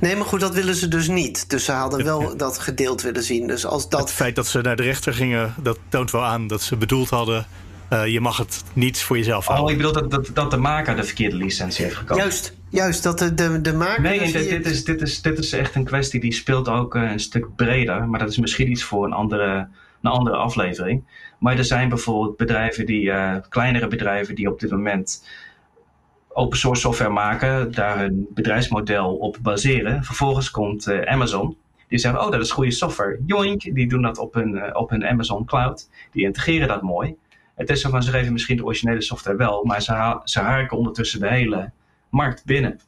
Nee, maar goed, dat willen ze dus niet. Dus ze hadden wel dat gedeeld willen zien. Dus als dat... Het feit dat ze naar de rechter gingen, dat toont wel aan dat ze bedoeld hadden... Uh, je mag het niet voor jezelf houden. Oh, ik bedoel dat, dat, dat de maker de verkeerde licentie heeft gekozen. Juist, juist dat de, de, de maker... Nee, dus dit, dit, is, dit, is, dit is echt een kwestie die speelt ook uh, een stuk breder. Maar dat is misschien iets voor een andere, een andere aflevering. Maar er zijn bijvoorbeeld bedrijven die, uh, kleinere bedrijven die op dit moment open source software maken, daar hun bedrijfsmodel op baseren. Vervolgens komt uh, Amazon. Die zegt, oh, dat is goede software. Joink, die doen dat op hun, uh, op hun Amazon Cloud. Die integreren dat mooi. Het is zo van, ze geven misschien de originele software wel, maar ze, ze harken ondertussen de hele markt binnen.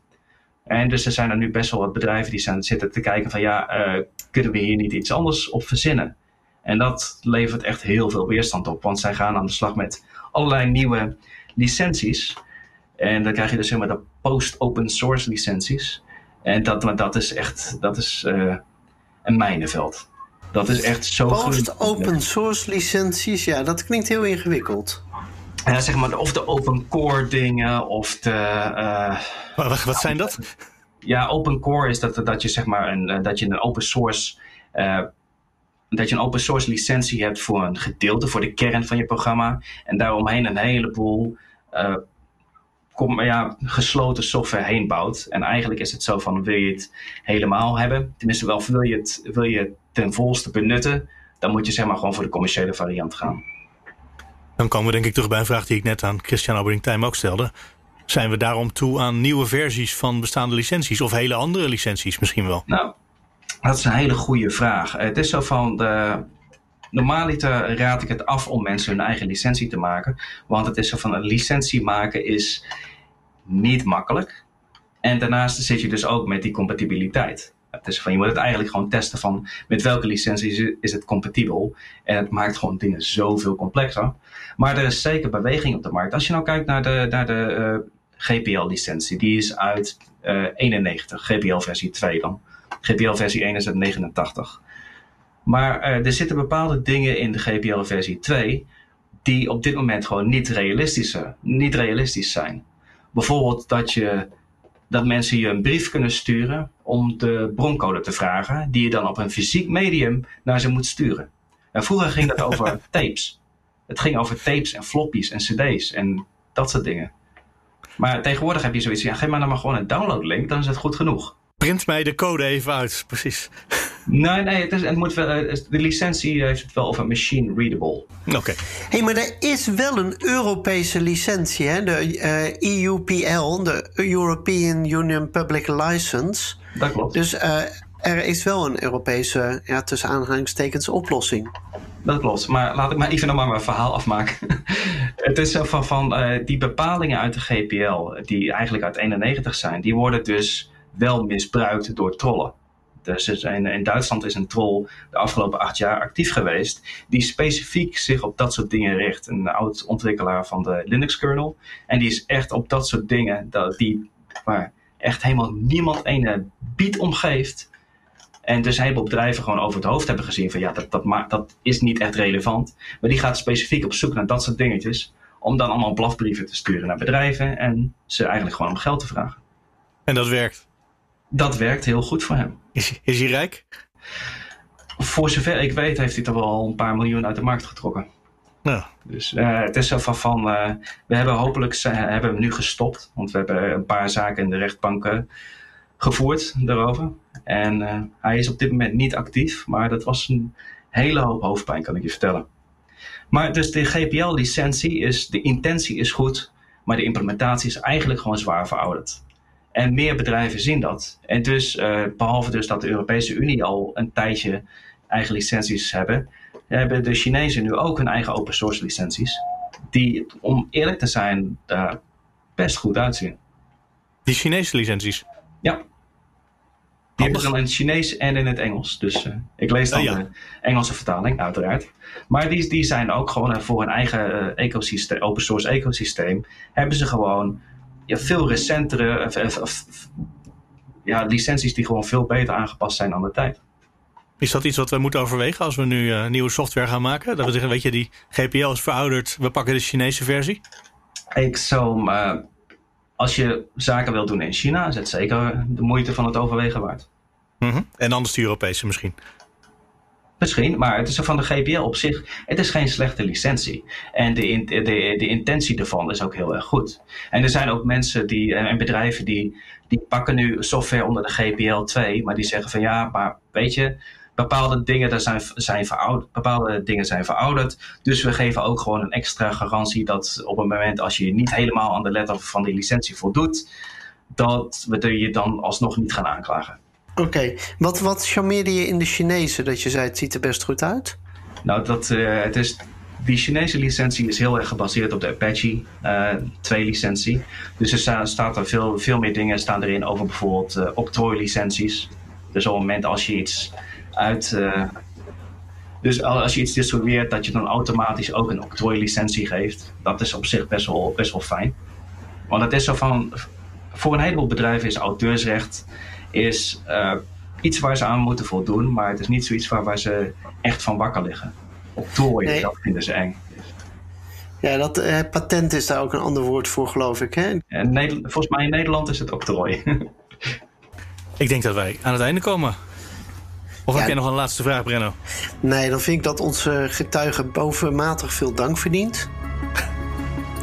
En dus er zijn er nu best wel wat bedrijven die zijn, zitten te kijken van, ja, uh, kunnen we hier niet iets anders op verzinnen? En dat levert echt heel veel weerstand op, want zij gaan aan de slag met allerlei nieuwe licenties. En dan krijg je dus zeg maar de post-open source licenties. En dat, dat is echt dat is, uh, een mijnenveld. Dat is echt zo Post-open source licenties, ja, dat klinkt heel ingewikkeld. Ja, zeg maar, of de open core dingen, of de... Uh, wat, wat zijn dat? Ja, open core is dat, dat je zeg maar een, dat je een open source... Uh, dat je een open source licentie hebt voor een gedeelte, voor de kern van je programma. En daaromheen een heleboel uh, kom, ja, gesloten software heen bouwt. En eigenlijk is het zo van, wil je het helemaal hebben? Tenminste, wel, wil je het, wil je het ten volste benutten? Dan moet je zeg maar gewoon voor de commerciële variant gaan. Dan komen we denk ik terug bij een vraag die ik net aan Christian Albering ook stelde. Zijn we daarom toe aan nieuwe versies van bestaande licenties? Of hele andere licenties misschien wel? Nou, dat is een hele goede vraag. Het is zo van... De, Normaliter raad ik het af om mensen hun eigen licentie te maken. Want het is zo van een licentie maken is niet makkelijk. En daarnaast zit je dus ook met die compatibiliteit. Van, je moet het eigenlijk gewoon testen van met welke licentie is het compatibel. En het maakt gewoon dingen zoveel complexer. Maar er is zeker beweging op de markt. Als je nou kijkt naar de, naar de uh, GPL-licentie, die is uit uh, 91, GPL versie 2 dan. GPL versie 1 is uit 89. Maar uh, er zitten bepaalde dingen in de GPL versie 2 die op dit moment gewoon niet niet realistisch zijn. Bijvoorbeeld dat, je, dat mensen je een brief kunnen sturen om de broncode te vragen, die je dan op een fysiek medium naar ze moet sturen. En vroeger ging dat over [laughs] tapes. Het ging over tapes en floppies en cd's en dat soort dingen. Maar tegenwoordig heb je zoiets, ja, geef maar dan maar gewoon een downloadlink, dan is het goed genoeg. Print mij de code even uit, precies. [laughs] Nee, nee, het, is, het moet wel, de licentie heeft het wel over machine readable. Oké. Okay. hey, maar er is wel een Europese licentie, hè? de uh, EUPL, de European Union Public License. Dat klopt. Dus uh, er is wel een Europese, ja, tussen aanhalingstekens, oplossing. Dat klopt, maar laat ik maar even nog maar mijn verhaal afmaken. [laughs] het is zo van, van uh, die bepalingen uit de GPL, die eigenlijk uit 91 zijn, die worden dus wel misbruikt door trollen. Dus in, Duitsland is een troll de afgelopen acht jaar actief geweest, die specifiek zich op dat soort dingen richt. Een oud ontwikkelaar van de Linux kernel. En die is echt op dat soort dingen, dat, die, waar echt helemaal niemand een bied om geeft. En dus heleboel bedrijven gewoon over het hoofd hebben gezien van ja, dat, dat, dat is niet echt relevant. Maar die gaat specifiek op zoek naar dat soort dingetjes. Om dan allemaal blafbrieven te sturen naar bedrijven en ze eigenlijk gewoon om geld te vragen. En dat werkt? Dat werkt heel goed voor hem. Is, is hij rijk? Voor zover ik weet heeft hij toch wel een paar miljoen uit de markt getrokken. Ja. Dus uh, het is zo van, van uh, we hebben hopelijk uh, hebben we nu gestopt. Want we hebben een paar zaken in de rechtbanken gevoerd daarover. En hij is op dit moment niet actief. Maar dat was een hele hoop hoofdpijn, kan ik je vertellen. Maar dus de GPL-licentie is, de intentie is goed. Maar de implementatie is eigenlijk gewoon zwaar verouderd. En meer bedrijven zien dat. En dus, uh, behalve dus dat de Europese Unie al een tijdje eigen licenties hebben, hebben de Chinezen nu ook hun eigen open source licenties. Die, om eerlijk te zijn, daar best goed uitzien. Die Chinese licenties? Ja. Die hebben ze in het Chinees en in het Engels. Dus uh, ik lees dan ja. de Engelse vertaling, uiteraard. Maar die, die zijn ook gewoon voor hun eigen ecosysteem, open source ecosysteem, hebben ze gewoon ja, veel recentere ja, licenties die gewoon veel beter aangepast zijn aan de tijd. Is dat iets wat we moeten overwegen als we nu uh, nieuwe software gaan maken? Dat we zeggen, weet je, die GPL is verouderd, we pakken de Chinese versie? Ik zou, uh, als je zaken wilt doen in China, is het zeker de moeite van het overwegen waard. Mm -hmm. En anders de Europese misschien? Misschien, maar het is van de GPL op zich. Het is geen slechte licentie. En de, de, de intentie ervan is ook heel erg goed. En er zijn ook mensen die, en bedrijven die, die pakken nu software onder de GPL 2, maar die zeggen van ja, maar weet je, bepaalde dingen daar zijn, zijn verouderd. Bepaalde dingen zijn verouderd. Dus we geven ook gewoon een extra garantie dat op het moment als je niet helemaal aan de letter van die licentie voldoet, dat we je dan alsnog niet gaan aanklagen. Oké, wat, wat charmeerde je in de Chinese dat je zei het ziet er best goed uit? Nou, dat, uh, het is, die Chinese licentie is heel erg gebaseerd op de Apache 2 uh, licentie. Dus er sta, staat er veel, veel meer dingen staan erin over bijvoorbeeld uh, octrooi-licenties. Dus op het moment als je iets uit. Dus als je iets distribueert, dat je dan automatisch ook een octrooi-licentie geeft. Dat is op zich best wel, best wel fijn. Want het is zo van. Voor een heleboel bedrijven is auteursrecht is, uh, iets waar ze aan moeten voldoen, maar het is niet zoiets waar, waar ze echt van wakker liggen. Octrooi, nee. dat vinden ze eng. Ja, dat uh, patent is daar ook een ander woord voor, geloof ik. Hè? En Nederland, volgens mij in Nederland is het octrooi. [laughs] ik denk dat wij aan het einde komen. Of ja, heb jij nog een laatste vraag, Brenno? Nee, dan vind ik dat onze getuige bovenmatig veel dank verdient.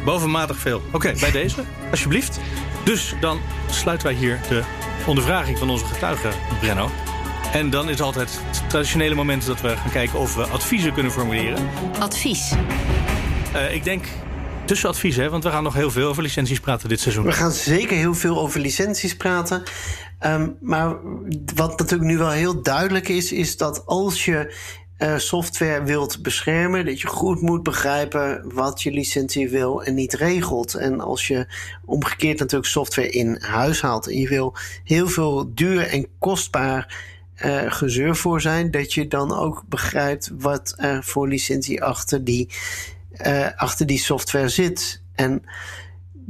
bovenmatig veel. Oké, okay, bij deze, alsjeblieft. Dus dan sluiten wij hier de ondervraging van onze getuige, Brenno. En dan is altijd het traditionele moment dat we gaan kijken of we adviezen kunnen formuleren. Advies. Uh, ik denk tussen adviezen, want we gaan nog heel veel over licenties praten dit seizoen. We gaan zeker heel veel over licenties praten. Um, maar wat natuurlijk nu wel heel duidelijk is, is dat als je uh, software wilt beschermen, dat je goed moet begrijpen wat je licentie wil en niet regelt. En als je omgekeerd natuurlijk software in huis haalt en je wil heel veel duur en kostbaar uh, gezeur voor zijn, dat je dan ook begrijpt wat er voor licentie achter die, uh, achter die software zit. En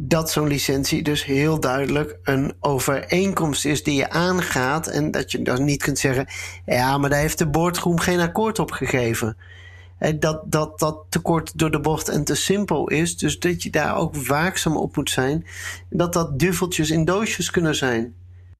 dat zo'n licentie dus heel duidelijk een overeenkomst is die je aangaat. En dat je dan niet kunt zeggen: ja, maar daar heeft de boordgroep geen akkoord op gegeven. Dat, dat dat te kort door de bocht en te simpel is. Dus dat je daar ook waakzaam op moet zijn. Dat dat duveltjes in doosjes kunnen zijn.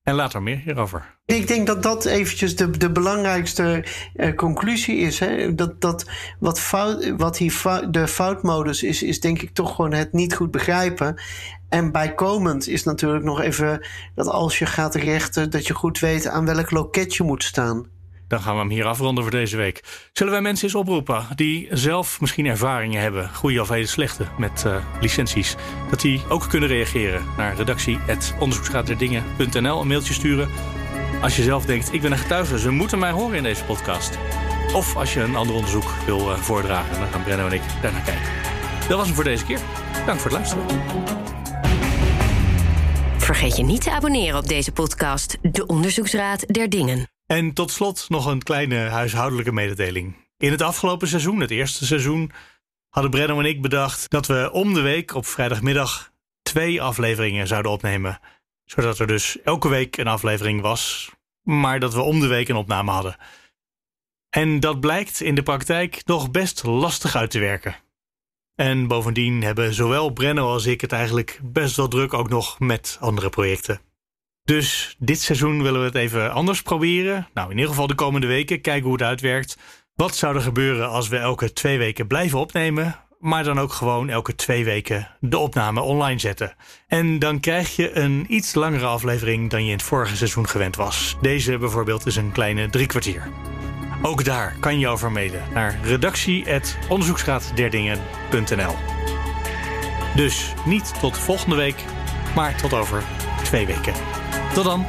En later meer hierover. Ik denk dat dat eventjes de, de belangrijkste uh, conclusie is. Hè? Dat, dat wat, fout, wat hier de foutmodus is, is denk ik toch gewoon het niet goed begrijpen. En bijkomend is natuurlijk nog even dat als je gaat rechten, dat je goed weet aan welk loket je moet staan. Dan gaan we hem hier afronden voor deze week. Zullen wij mensen eens oproepen die zelf misschien ervaringen hebben, goede of hele slechte, met uh, licenties, dat die ook kunnen reageren naar redactie.onderzoeksraaderdingen.nl, een mailtje sturen. Als je zelf denkt, ik ben een getuige, ze moeten mij horen in deze podcast. Of als je een ander onderzoek wil uh, voordragen, dan gaan Brenno en ik daarnaar kijken. Dat was hem voor deze keer. Dank voor het luisteren. Vergeet je niet te abonneren op deze podcast, De Onderzoeksraad der Dingen. En tot slot nog een kleine huishoudelijke mededeling. In het afgelopen seizoen, het eerste seizoen, hadden Brenno en ik bedacht dat we om de week op vrijdagmiddag twee afleveringen zouden opnemen. Zodat er dus elke week een aflevering was, maar dat we om de week een opname hadden. En dat blijkt in de praktijk nog best lastig uit te werken. En bovendien hebben zowel Brenno als ik het eigenlijk best wel druk ook nog met andere projecten. Dus dit seizoen willen we het even anders proberen. Nou, in ieder geval de komende weken kijken hoe het uitwerkt. Wat zou er gebeuren als we elke twee weken blijven opnemen, maar dan ook gewoon elke twee weken de opname online zetten? En dan krijg je een iets langere aflevering dan je in het vorige seizoen gewend was. Deze bijvoorbeeld is een kleine drie kwartier. Ook daar kan je over mailen naar redactie.onderzoeksraadderdingen.nl. Dus niet tot volgende week, maar tot over twee weken. Tot dan.